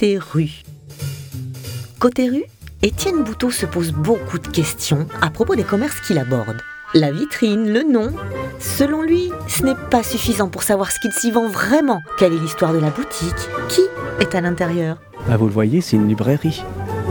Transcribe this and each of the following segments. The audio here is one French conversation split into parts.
Côté rue. Côté rue, Étienne Bouteau se pose beaucoup de questions à propos des commerces qu'il aborde. La vitrine, le nom. Selon lui, ce n'est pas suffisant pour savoir ce qu'il s'y vend vraiment. Quelle est l'histoire de la boutique? Qui est à l'intérieur? Ah, vous le voyez, c'est une librairie.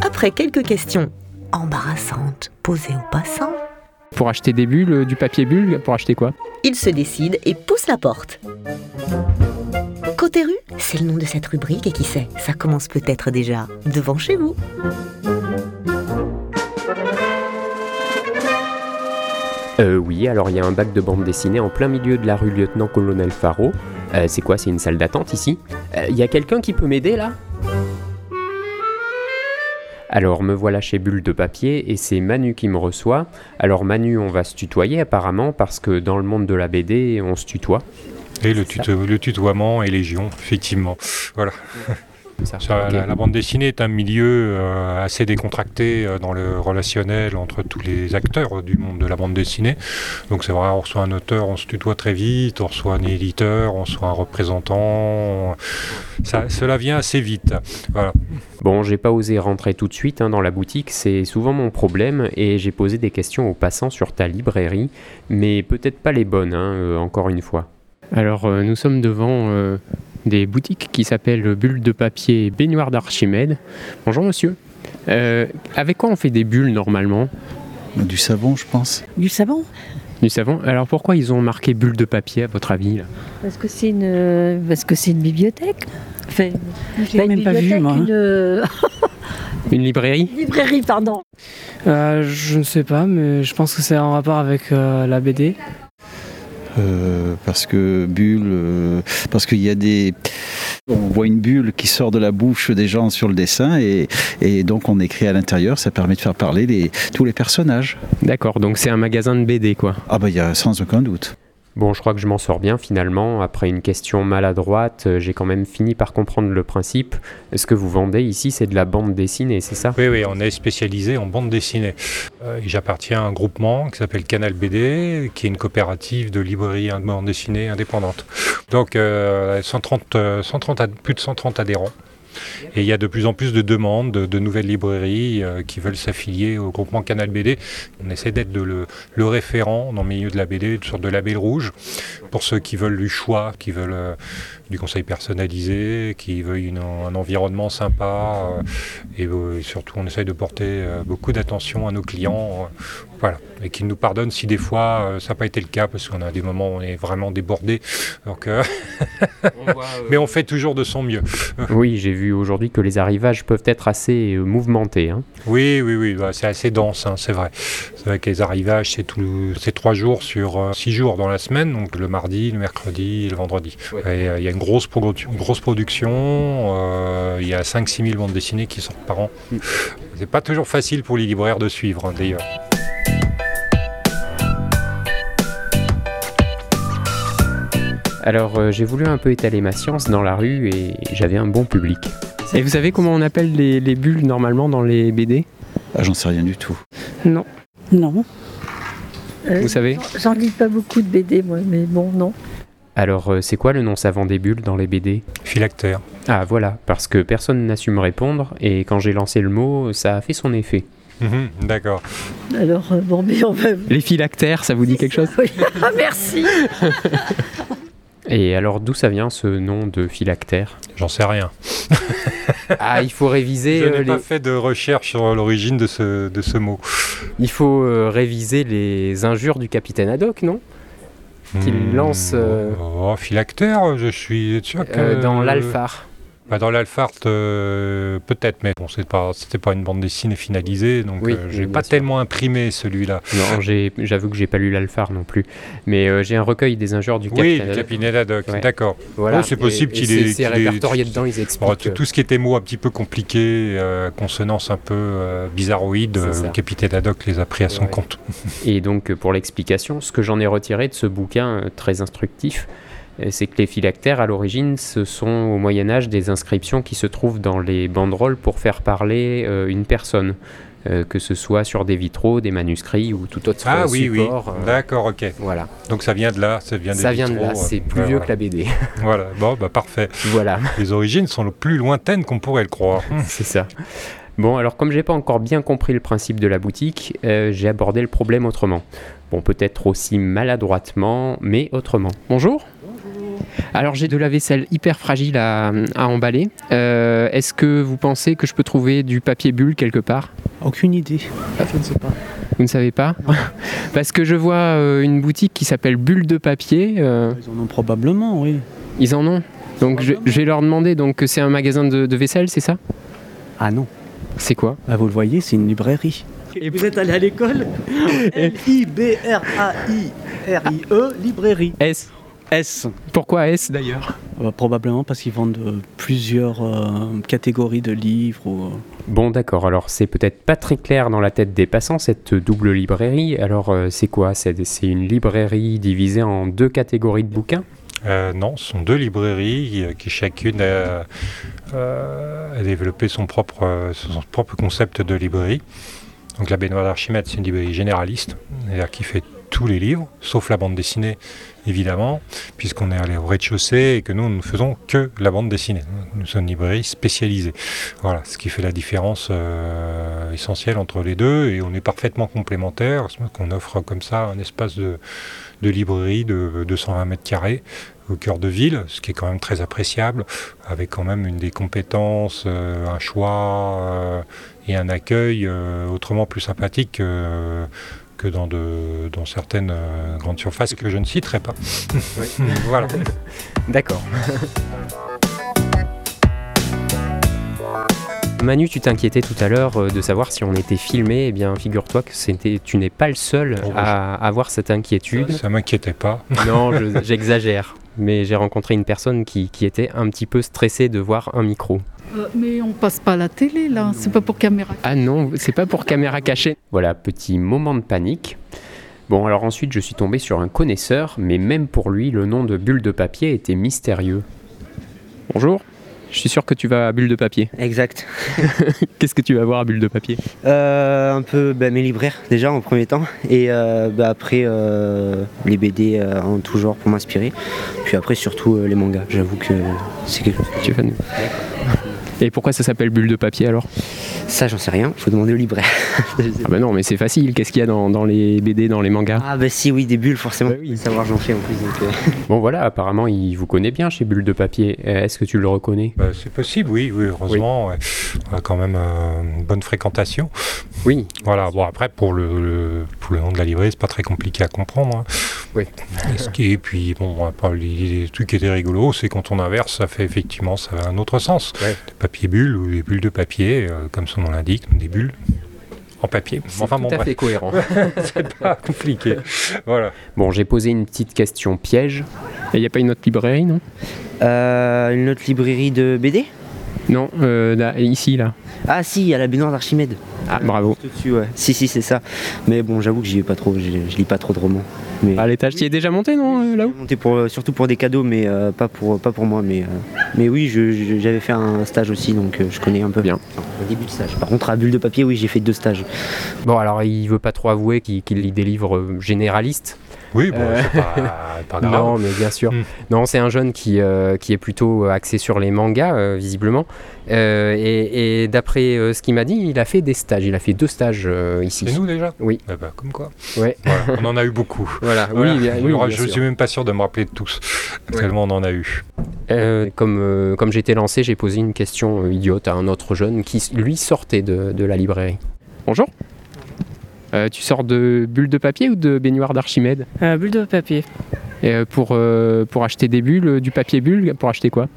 Après quelques questions embarrassantes posées aux passants, Pour acheter des bulles, euh, du papier bulle, pour acheter quoi? il se décide et pousse la porte. C'est le nom de cette rubrique et qui sait, ça commence peut-être déjà devant chez vous. Euh, oui, alors il y a un bac de bande dessinée en plein milieu de la rue Lieutenant-Colonel Faro. Euh, c'est quoi, c'est une salle d'attente ici? Euh, Il y a quelqu'un qui peut m'aider là? Alors me voilà chez Bulle de papier et c'est Manu qui me reçoit. Alors Manu, on va se tutoyer apparemment parce que dans le monde de la BD, on se tutoie. Et le, tuto- le tutoiement est légion, effectivement. Voilà. Ça, Ça, ok. la, la bande dessinée est un milieu euh, assez décontracté euh, dans le relationnel entre tous les acteurs du monde de la bande dessinée. Donc c'est vrai, on reçoit un auteur, on se tutoie très vite, on reçoit un éditeur, on reçoit un représentant. Ça, cela vient assez vite. Voilà. Bon, j'ai pas osé rentrer tout de suite hein, dans la boutique, c'est souvent mon problème et j'ai posé des questions aux passants sur ta librairie, mais peut-être pas les bonnes, hein, euh, encore une fois. Alors, euh, nous sommes devant euh, des boutiques qui s'appellent Bulles de papier et Baignoire d'Archimède. Bonjour monsieur. Euh, avec quoi on fait des bulles normalement? Du savon, je pense. Du savon? Du savon Alors pourquoi ils ont marqué bulles de papier à votre avis là? Parce que c'est une, parce que c'est une bibliothèque. Enfin, Je l'ai pas une même pas vu, moi. Une Une librairie? Librairie, pardon. Euh, je ne sais pas, mais je pense que c'est en rapport avec euh, la BD. Euh, parce que bulle, euh, parce qu'il y a des, on voit une bulle qui sort de la bouche des gens sur le dessin et, et donc on écrit à l'intérieur. Ça permet de faire parler les, tous les personnages. D'accord, donc c'est un magasin de BD quoi. Ah bah il y a sans aucun doute. Bon, je crois que je m'en sors bien finalement. Après une question maladroite, euh, j'ai quand même fini par comprendre le principe. Ce que vous vendez ici, c'est de la bande dessinée, c'est ça? Oui, oui, on est spécialisé en bande dessinée. Euh, J'appartiens à un groupement qui s'appelle Canal BD, qui est une coopérative de librairie en bande dessinée indépendante. Donc, euh, 130, euh, 130 ad- plus de 130 adhérents. Et il y a de plus en plus de demandes de, nouvelles librairies euh, qui veulent s'affilier au groupement Canal BD. On essaie d'être le, référent dans le milieu de la BD, une sorte de label rouge, pour ceux qui veulent du choix, qui veulent euh, du conseil personnalisé, qui veulent un environnement sympa. euh, et, surtout, on essaye de porter beaucoup d'attention à nos clients. voilà. Et qu'ils nous pardonnent si des fois euh, ça n'a pas été le cas, parce qu'on a des moments où on est vraiment débordé. Donc, euh, mais on fait toujours de son mieux. Oui, j'ai vu aujourd'hui que les arrivages peuvent être assez euh, mouvementés. hein. Oui, oui, oui, bah, c'est assez dense, hein, c'est vrai. C'est vrai que les arrivages, c'est tout, trois jours sur euh, six jours dans la semaine, donc le mardi, le mercredi et le vendredi. Euh, il y a une grosse, produ- une grosse production, euh, il y a 5-6 000 bandes dessinées qui sortent par an. C'est pas toujours facile pour les libraires de suivre, hein, d'ailleurs. Alors, euh, j'ai voulu un peu étaler ma science dans la rue et j'avais un bon public. Et vous savez comment on appelle les, les bulles normalement dans les BD Ah, J'en sais rien du tout. Non. Non. Euh, Vous savez? J'en lis pas beaucoup de BD, moi, mais bon, non. Alors, euh, c'est quoi le nom savant des bulles dans les BD Phylactère. Ah, voilà, parce que personne n'a su me répondre et quand j'ai lancé le mot, ça a fait son effet. Mhm, D'accord. Alors, euh, bon, mais on va. Les phylactères, ça vous dit quelque chose? Oui. Ah, merci. Et alors, d'où ça vient ce nom de phylactère? J'en sais rien. Ah, il faut réviser Je euh, n'ai les... pas fait de recherche sur l'origine de ce, de ce mot. Il faut euh, réviser les injures du capitaine Haddock, non? Qu'il Hmm, lance, euh, Oh, phylactère, je suis sûr que... Euh, Dans l'Alphar. Bah, dans l'Alphart, euh, peut-être, mais bon, pas, c'était pas une bande dessinée finalisée, donc Oui, euh, j'ai oui, pas sûr. tellement imprimé celui-là. Non, j'avoue que j'ai pas lu l'Alphar non plus. Mais euh, j'ai un recueil des injures du Oui, Haddock, Ouais. d'accord. Voilà. Oh, c'est possible qu'il ait- C'est répertorié dedans, ils Bon, expliquent. tout, tout ce qui était mots un petit peu compliqués, euh, consonances un peu euh, bizarroïdes, euh, capitaine Haddock les a pris à son Ouais. compte. Et donc, euh, pour l'explication, ce que j'en ai retiré de ce bouquin euh, très instructif, euh, c'est que les phylactères, à l'origine, ce sont au Moyen-Âge des inscriptions qui se trouvent dans les banderoles pour faire parler euh, une personne. euh, que ce soit sur des vitraux, des manuscrits ou tout autre ah, oui, support. oui, d'accord, ok. Voilà. Donc ça vient de là, ça vient des Ça vient de là, euh, c'est plus vieux voilà. que la BD. Voilà, bon, bah parfait. voilà. Les origines sont le plus lointaines qu'on pourrait le croire. C'est ça. Bon, alors comme j'ai pas encore bien compris le principe de la boutique, euh, j'ai abordé le problème autrement. Bon, peut-être aussi maladroitement, mais autrement. Bonjour. Alors j'ai de la vaisselle hyper fragile à, à emballer. Euh, Est-ce que vous pensez que je peux trouver du papier bulle quelque part? Aucune idée. Je ne sais pas. Vous ne savez pas? Parce que je vois euh, une boutique qui s'appelle Bulle de papier. euh, Ils en ont probablement, oui. ils en ont. Donc je, je vais leur demander. Donc c'est un magasin de, de vaisselle, c'est ça? Ah non. C'est quoi? Bah, vous le voyez, c'est une librairie. Et vous êtes allé à l'école? L-I-B-R-A-I-R-I-E, librairie. S. S. Pourquoi S d'ailleurs Euh, probablement parce qu'ils vendent euh, plusieurs euh, catégories de livres. Ou, euh, Bon, d'accord. Alors, c'est peut-être pas très clair dans la tête des passants, cette double librairie. Alors, euh, c'est quoi? C'est c'est une librairie divisée en deux catégories de bouquins? Euh, non, ce sont deux librairies qui chacune a, a développé son propre, son propre concept de librairie. Donc la baignoire d'Archimède, c'est une librairie généraliste, c'est-à-dire qui fait tous les livres, sauf la bande dessinée, évidemment, puisqu'on est allé au rez-de-chaussée et que nous, nous ne faisons que la bande dessinée. Nous sommes une librairie spécialisée. Voilà, ce qui fait la différence euh, essentielle entre les deux, et on est parfaitement complémentaires, qu'on offre comme ça un espace de, librairie de 220 mètres carrés au cœur de ville, ce qui est quand même très appréciable, avec quand même une des compétences, euh, un choix euh, et un accueil euh, autrement plus sympathique que, que dans, de, dans certaines euh, grandes surfaces que je ne citerai pas. voilà. D'accord. Manu, tu t'inquiétais tout à l'heure euh, de savoir si on était filmé. Eh bien, figure-toi que c'était, tu n'es pas le seul Oh, à avoir cette inquiétude. Ça m'inquiétait pas. Non, je- j'exagère. Mais j'ai rencontré une personne qui, qui était un petit peu stressée de voir un micro. Euh, mais on passe pas à la télé là, c'est pas pour caméra. Ah non, c'est pas pour caméra cachée. Voilà, petit moment de panique. Bon, alors ensuite, je suis tombé sur un connaisseur, mais même pour lui, le nom de bulle de papier était mystérieux. Bonjour, je suis sûr que tu vas à bulle de papier. Exact. Qu'est-ce que tu vas voir à bulle de papier? Euh, un peu bah, mes libraires déjà en premier temps et euh, bah, après euh, les BD euh, en tout genre pour m'inspirer. Puis après surtout les mangas. J'avoue que c'est quelque chose. que Tu es fan Et pourquoi ça s'appelle bulle de papier alors Ça j'en sais rien. Faut demander au libraire. Ah bah non, mais c'est facile. Qu'est-ce qu'il y a dans, dans les BD, dans les mangas Ah bah si oui des bulles forcément. Bah oui. Savoir j'en fais en plus donc. euh, Bon voilà, apparemment, il vous connaît bien chez Bulle de Papier. Euh, Est-ce que tu le reconnais Bah, c'est possible, oui, oui heureusement. ouais. On a quand même euh, une bonne fréquentation. Oui. Voilà, bon après pour le, le- le nom de la librairie, c'est pas très compliqué à comprendre. hein. Oui. Et, ce qui est- puis bon, après, les, les trucs qui étaient rigolos, c'est quand on inverse, ça fait effectivement ça a un autre sens. Ouais. Des papiers bulles ou des bulles de papier, euh, comme son nom l'indique, des bulles en papier. C'est Enfin tout bon, à bref, fait cohérent. c'est pas compliqué. voilà. Bon, j'ai posé une petite question piège. Il n'y a pas une autre librairie, non? Euh, une autre librairie de BD Non, euh, là, ici, là. Ah si, il y a la baignoire d'Archimède. Ah, bravo. Dessus ouais. Si si c'est ça. Mais bon j'avoue que j'y vais pas trop. Je, je lis pas trop de romans. Mais À l'étage, tu y es déjà monté, non, euh, là-haut monté pour, surtout pour des cadeaux, mais euh, pas, pour, pas pour moi. Mais, euh, mais oui, j'avais fait un stage aussi, donc euh, je connais un peu. Bien. Enfin, un début de stage. Par contre, à Bulle de Papier, oui, j'ai fait deux stages. Bon, alors, il veut pas trop avouer qu'il qu'il lit des livres euh, généralistes. Oui, bon, Euh, pas, pas grave. Non, mais bien sûr. Mm. Non, c'est un jeune qui, euh, qui est plutôt euh, axé sur les mangas, euh, visiblement. Euh, et et d'après euh, ce qu'il m'a dit, il a fait des stages. Il a fait deux stages euh, ici. C'est nous déjà Oui. Eh ben, comme quoi. Ouais. Voilà, on en a eu beaucoup. Voilà, Voilà. oui, bien, Je oui, me ra- bien je sûr. suis même pas sûr de me rappeler de tous, tellement on en a eu. Euh, comme euh, comme j'étais lancé, j'ai posé une question euh, idiote à un autre jeune qui, lui, sortait de, de la librairie. Bonjour. Euh, tu sors de bulle de papier ou de baignoire d'Archimède? Euh, bulle de papier. Et, pour, euh, pour acheter des bulles, du papier bulle, pour acheter quoi?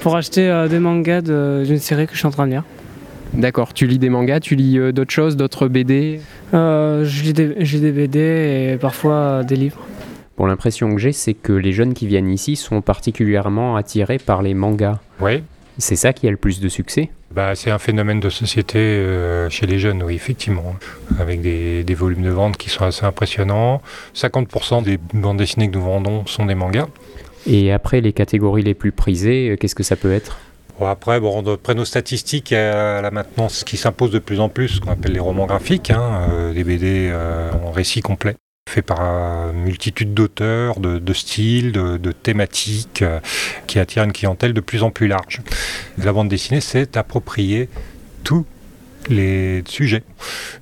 Pour acheter euh, des mangas de- d'une série que je suis en train de lire. D'accord, tu lis des mangas, tu lis euh, d'autres choses, d'autres BD Euh, je, lis des, je lis des BD et parfois euh, des livres. Bon, l'impression que j'ai, c'est que les jeunes qui viennent ici sont particulièrement attirés par les mangas. Oui, C'est ça qui a le plus de succès? Bah, c'est un phénomène de société euh, chez les jeunes, oui, effectivement, avec des, des volumes de vente qui sont assez impressionnants. 50% des bandes dessinées que nous vendons sont des mangas. Et après, les catégories les plus prisées, qu'est-ce que ça peut être? Après, bon, d'après nos statistiques, a là maintenant ce qui s'impose de plus en plus, ce qu'on appelle les romans graphiques, hein, euh, des BD euh, en récit complet fait par une multitude d'auteurs, de, styles, de, thématiques, qui attirent une clientèle de plus en plus large. La bande dessinée, c'est approprier tous les sujets.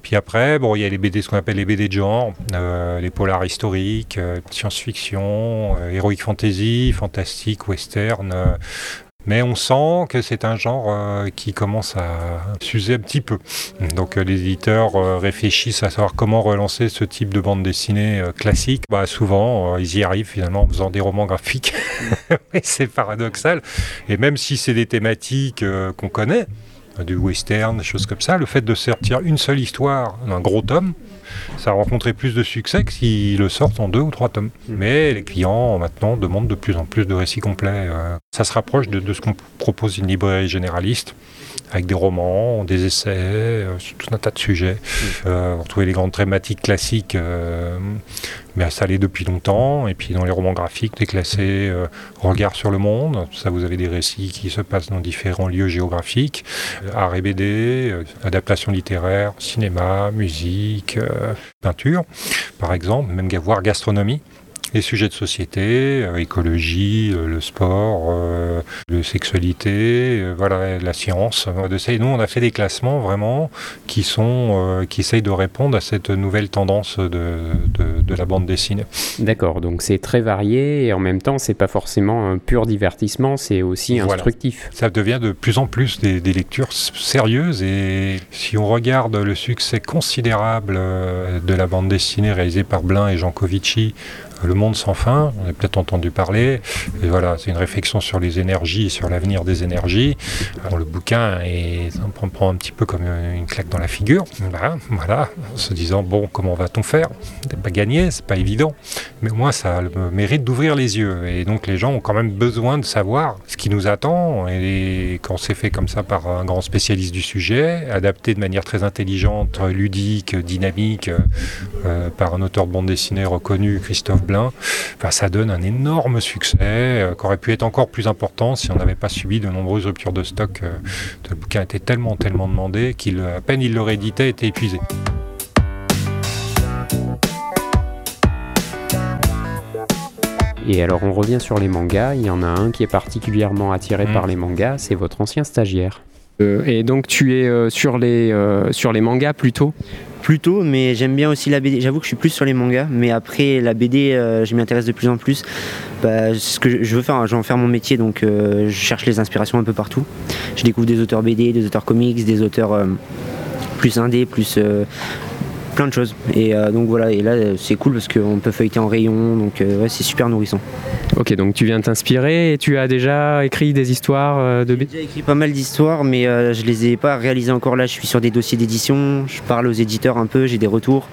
Puis après, bon, il y a les BD, ce qu'on appelle les BD de genre, les polars historiques, science-fiction, héroïque fantasy, fantastique, western, mais on sent que c'est un genre euh, qui commence à s'user un petit peu. Donc euh, les éditeurs euh, réfléchissent à savoir comment relancer ce type de bande dessinée classique. Bah, souvent, ils y arrivent finalement en faisant des romans graphiques. c'est paradoxal. Et même si c'est des thématiques qu'on connaît, du western, des choses comme ça, le fait de sortir une seule histoire d'un gros tome, ça a rencontré plus de succès que s'ils le sortent en deux ou trois tomes. Mm. Mais les clients maintenant demandent de plus en plus de récits complets. Euh. ça se rapproche de, ce qu'on propose une librairie généraliste avec des romans, des essais, euh, sur tout un tas de sujets. Mm. Euh, retrouvez les grandes thématiques classiques, mais installées depuis longtemps. Et puis dans les romans graphiques, déclassés, regard sur le monde. Ça, vous avez des récits qui se passent dans différents lieux géographiques, art et BD, adaptation littéraire, cinéma, musique, peinture, par exemple, même voire gastronomie les sujets de société, euh, écologie, euh, le sport, euh, la sexualité, voilà, la science. De ça. Et nous, on a fait des classements vraiment qui sont, qui essayent de répondre à cette nouvelle tendance de, de, la bande dessinée. D'accord, donc c'est très varié et en même temps, c'est pas forcément un pur divertissement, c'est aussi instructif. Ça devient de plus en plus des, des, lectures sérieuses et si on regarde le succès considérable de la bande dessinée réalisée par Blin et Jean Covici le monde sans fin, on a peut-être entendu parler. Et voilà, c'est une réflexion sur les énergies, sur l'avenir des énergies. le bouquin est, on prend un petit peu comme une claque dans la figure. Voilà, voilà en se disant bon, comment va-t-on faire? C'est pas gagné, c'est pas évident, mais au moins ça a le mérite d'ouvrir les yeux. Et donc les gens ont quand même besoin de savoir ce qui nous attend. Et quand c'est fait comme ça par un grand spécialiste du sujet, adapté de manière très intelligente, ludique, dynamique, euh, par un auteur de bande dessinée reconnu, Christophe ça donne un énorme succès euh, qui aurait pu être encore plus important si on n'avait pas subi de nombreuses ruptures de stock. Euh, le bouquin était tellement, tellement demandé qu'il, à peine il le rééditait, était épuisé. Et alors on revient sur les mangas, il y en a un qui est particulièrement attiré mm. par les mangas, c'est votre ancien stagiaire. Euh, et donc tu es sur, les, sur les mangas plutôt? Plutôt, mais j'aime bien aussi la BD. J'avoue que je suis plus sur les mangas, mais après la BD, euh, je m'y intéresse de plus en plus. Bah, ce que je veux faire, je vais en faire mon métier, donc euh, je cherche les inspirations un peu partout. Je découvre des auteurs BD, des auteurs comics, des auteurs euh, plus indés, plus plein de choses. Et euh, donc voilà, et là c'est cool parce qu'on peut feuilleter en rayon, donc euh, ouais, c'est super nourrissant. Ok, donc tu viens t'inspirer et tu as déjà écrit des histoires euh, de J'ai déjà écrit pas mal d'histoires, mais je les ai pas réalisées encore là. Je suis sur des dossiers d'édition, je parle aux éditeurs un peu, j'ai des retours.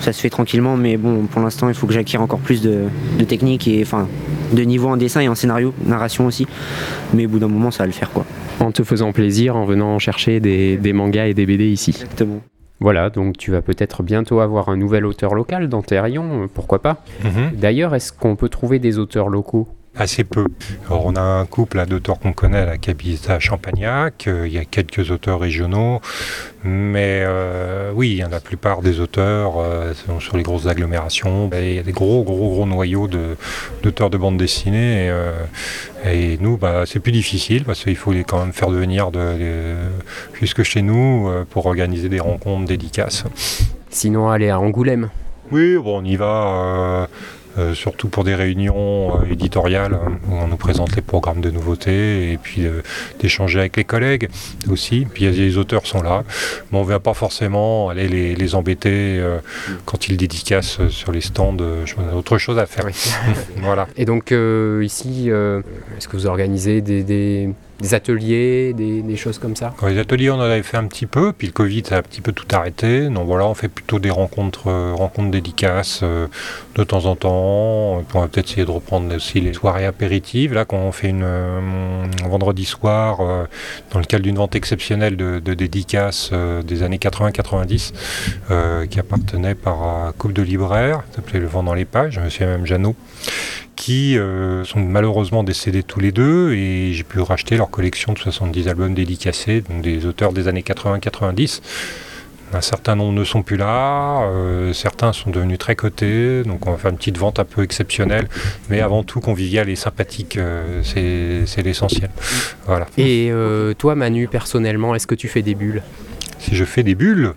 Ça se fait tranquillement, mais bon, pour l'instant, il faut que j'acquière encore plus de, de technique et enfin de niveau en dessin et en scénario, narration aussi. Mais au bout d'un moment, ça va le faire quoi. En te faisant plaisir, en venant chercher des, des mangas et des BD ici. Exactement. Voilà, donc tu vas peut-être bientôt avoir un nouvel auteur local dans tes rayons, pourquoi pas. Mhm. D'ailleurs, est-ce qu'on peut trouver des auteurs locaux? Assez peu. Alors, on a un couple d'auteurs qu'on connaît la à Champagnac. Euh, il y a quelques auteurs régionaux. Mais euh, oui, la plupart des auteurs euh, sur les grosses agglomérations. Il y a des gros, gros, gros noyaux d'auteurs de, bande dessinée. Et, nous, bah, c'est plus difficile parce qu'il faut les quand même faire devenir de, jusque chez nous pour organiser des rencontres dédicaces. Sinon, aller à Angoulême. Oui, bon, on y va. Euh, surtout pour des réunions euh, éditoriales hein, où on nous présente les programmes de nouveautés et puis euh, d'échanger avec les collègues aussi. Puis les auteurs sont là, mais on ne vient pas forcément aller les, embêter quand ils dédicacent sur les stands. a autre chose à faire. voilà. Et donc ici, est-ce que vous organisez des des ateliers, des, choses comme ça Les ateliers, on en avait fait un petit peu, puis le Covid a un petit peu tout arrêté. Donc voilà, on fait plutôt des rencontres, euh, rencontres dédicaces euh, de temps en temps. on va peut-être essayer de reprendre aussi les soirées apéritives. Là, quand on fait une euh, vendredi soir, dans le cadre d'une vente exceptionnelle de, dédicaces des années 80-90, qui appartenait par un couple de libraires, s'appelait Le Vent dans les pages, monsieur et même Jeannot, qui euh, sont malheureusement décédés tous les deux et j'ai pu racheter leur collection de 70 albums dédicacés, donc des auteurs des années 80-90. Un certain nombre ne sont plus là, euh, certains sont devenus très cotés, donc on va faire une petite vente un peu exceptionnelle, mais avant tout conviviale et sympathique, euh, c'est l'essentiel. Voilà. Et toi Manu, personnellement, est-ce que tu fais des bulles? Si je fais des bulles,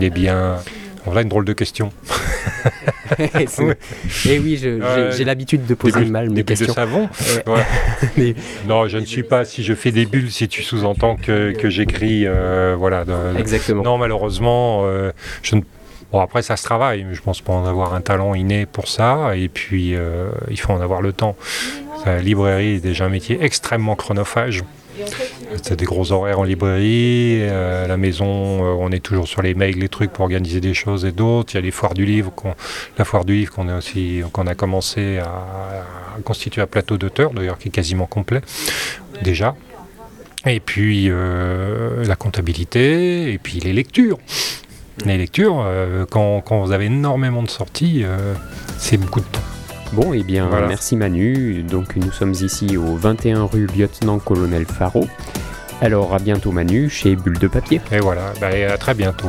eh bien, voilà une drôle de question. Et oui, j'ai l'habitude de poser mal mes questions. de savon Non, je ne suis pas. Si je fais des bulles, si tu sous-entends que, j'écris, euh, voilà. Exactement. Non, malheureusement, euh, je ne Bon, après, ça se travaille. Je pense pas en avoir un talent inné pour ça. Et puis, euh, il faut en avoir le temps. La librairie est déjà un métier extrêmement chronophage. C'est des gros horaires en librairie. Euh, la maison, euh, on est toujours sur les mails, les trucs pour organiser des choses et d'autres. Il y a les foires du livre, la foire du livre qu'on a commencé à, constituer un plateau d'auteurs, d'ailleurs qui est quasiment complet déjà. Et puis euh, la comptabilité, et puis les lectures. Les lectures, quand, quand, vous avez énormément de sorties, c'est beaucoup de temps. Bon, et eh bien, merci Manu. Donc, nous sommes ici au 21 rue Lieutenant-Colonel Faro. Alors, à bientôt Manu, chez Bulle de Papier. Et voilà, bah, à très bientôt.